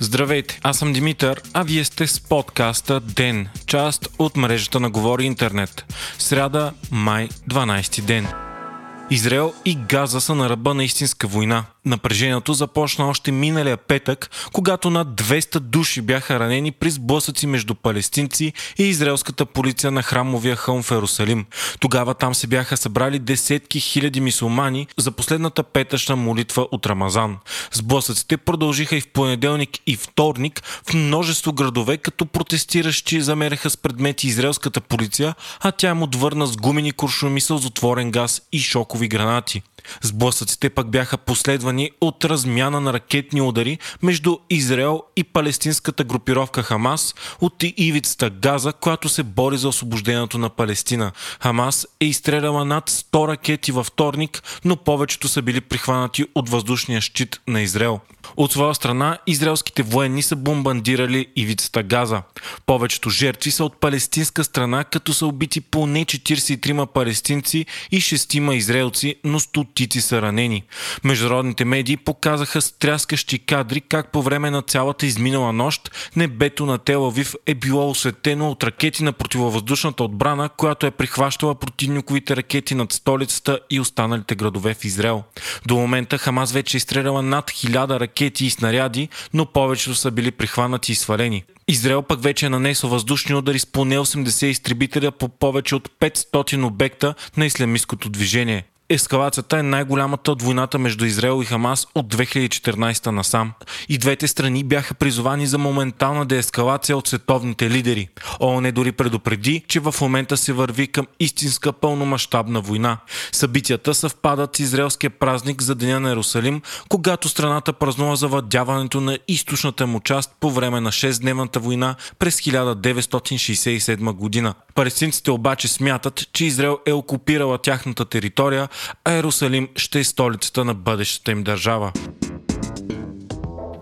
Здравейте, аз съм Димитър, а вие сте с подкаста ДЕН, част от мрежата на Говори Интернет. Сряда, май, 12 ден. Израел и Газа са на ръба на истинска война. Напрежението започна още миналия петък, когато над 200 души бяха ранени при сблъсъци между палестинци и израелската полиция на храмовия хълм в Ерусалим. Тогава там се бяха събрали десетки хиляди мисулмани за последната петъчна молитва от Рамазан. Сблъсъците продължиха и в понеделник и вторник в множество градове, като протестиращи замереха с предмети израелската полиция, а тя им отвърна с гумени куршуми, сълзотворен газ и шокови гранати. Сблъсъците пък бяха последвани от размяна на ракетни удари между Израел и палестинската групировка Хамас от ивицата Газа, която се бори за освобождението на Палестина. Хамас е изстреляла над 100 ракети във вторник, но повечето са били прихванати от въздушния щит на Израел. От своя страна, израелските военни са бомбандирали ивицата Газа. Повечето жертви са от палестинска страна, като са убити поне 43 палестинци и 6 израелци, но стотици са ранени. Международните медии показаха стряскащи кадри как по време на цялата изминала нощ небето на Телавив е било осветено от ракети на противовъздушната отбрана, която е прихващала противниковите ракети над столицата и останалите градове в Израел. До момента Хамас вече е изстреляла над 1000 ракети и снаряди, но повечето са били прихванати и свалени. Израел пък вече е нанесъл въздушни удари с поне 80 изтребителя по повече от 500 обекта на ислямистското движение. Ескалацията е най-голямата от войната между Израел и Хамас от 2014 насам. И двете страни бяха призовани за моментална деескалация от световните лидери. ООН дори предупреди, че в момента се върви към истинска пълномащабна война. Събитията съвпадат с израелския празник за Деня на Иерусалим, когато страната празнува завладяването на източната му част по време на 6-дневната война през 1967 година. Палестинците обаче смятат, че Израел е окупирала тяхната територия, а Иерусалим ще е столицата на бъдещата им държава.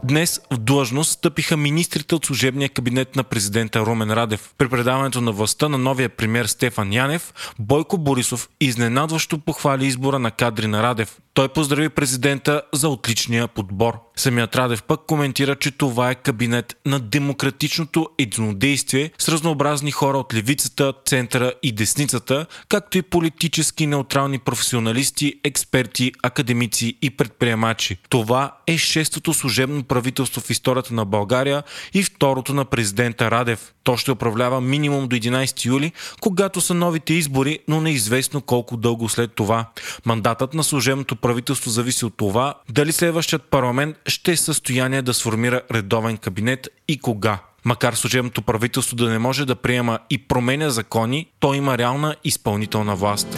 Днес в длъжност стъпиха министрите от служебния кабинет на президента Румен Радев. При предаването на властта на новия премьер Стефан Янев, Бойко Борисов изненадващо похвали избора на кадри на Радев. Той поздрави президента за отличния подбор. Самият Радев пък коментира, че това е кабинет на демократичното единодействие с разнообразни хора от левицата, центъра и десницата, както и политически неутрални професионалисти, експерти, академици и предприемачи. Това е шестото служебно правителство в историята на България и второто на президента Радев. То ще управлява минимум до 11 юли, когато са новите избори, но неизвестно колко дълго след това. Мандатът на служебното правителство зависи от това дали следващият парламент ще е състояние да сформира редовен кабинет и кога. Макар служебното правителство да не може да приема и променя закони, то има реална изпълнителна власт.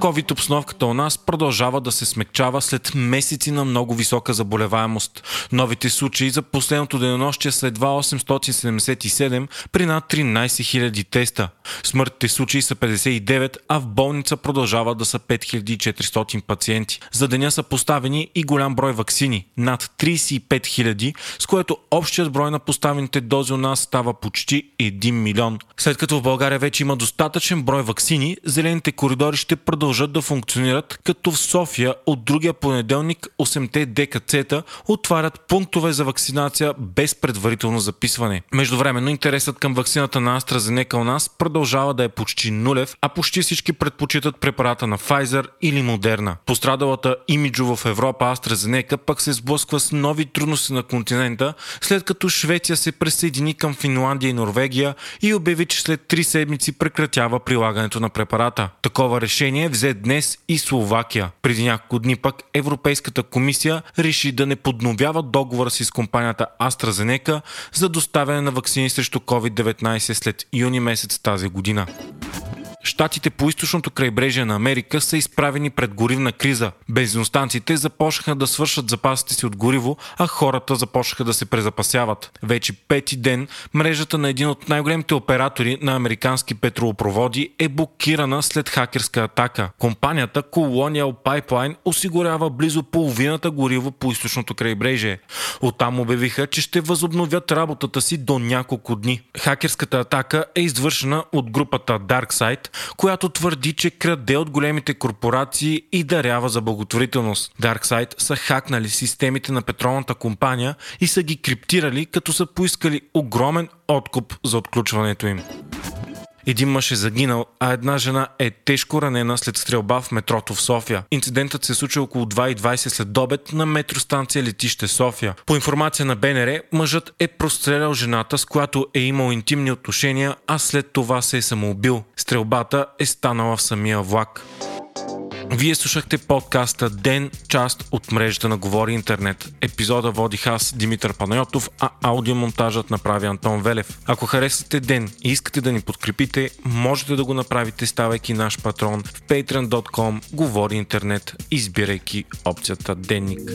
COVID обстановката у нас продължава да се смекчава след месеци на много висока заболеваемост. Новите случаи за последното денонощие са едва 877 при над 13 000 теста. Смъртните случаи са 59, а в болница продължават да са 5400 пациенти. За деня са поставени и голям брой вакцини – над 35 000, с което общият брой на поставените дози у нас става почти 1 милион. След като в България вече има достатъчен брой вакцини, зелените коридори коридори ще продължат да функционират, като в София от другия понеделник 8-те ДКЦ-та отварят пунктове за вакцинация без предварително записване. Междувременно интересът към вакцината на AstraZeneca у нас продължава да е почти нулев, а почти всички предпочитат препарата на Pfizer или Moderna. Пострадалата имиджо в Европа AstraZeneca пък се сблъсква с нови трудности на континента, след като Швеция се присъедини към Финландия и Норвегия и обяви, че след 3 седмици прекратява прилагането на препарата. Такова Такова решение взе днес и Словакия. Преди няколко дни пък Европейската комисия реши да не подновява договора си с компанията AstraZeneca за доставяне на вакцини срещу COVID-19 след юни месец тази година. Штатите по източното крайбрежие на Америка са изправени пред горивна криза. Бензиностанциите започнаха да свършат запасите си от гориво, а хората започнаха да се презапасяват. Вече пети ден мрежата на един от най-големите оператори на американски петролопроводи е блокирана след хакерска атака. Компанията Colonial Pipeline осигурява близо половината гориво по източното крайбрежие. Оттам обявиха, че ще възобновят работата си до няколко дни. Хакерската атака е извършена от групата DarkSide, която твърди, че краде от големите корпорации и дарява за благотворителност. DarkSide са хакнали системите на петролната компания и са ги криптирали, като са поискали огромен откуп за отключването им. Един мъж е загинал, а една жена е тежко ранена след стрелба в метрото в София. Инцидентът се случи около 2.20 след обед на метростанция Летище София. По информация на БНР, мъжът е прострелял жената, с която е имал интимни отношения, а след това се е самоубил. Стрелбата е станала в самия влак. Вие слушахте подкаста Ден, част от мрежата на Говори Интернет. Епизода водих аз, Димитър Панайотов, а аудиомонтажът направи Антон Велев. Ако харесате Ден и искате да ни подкрепите, можете да го направите ставайки наш патрон в patreon.com Говори Интернет, избирайки опцията Денник.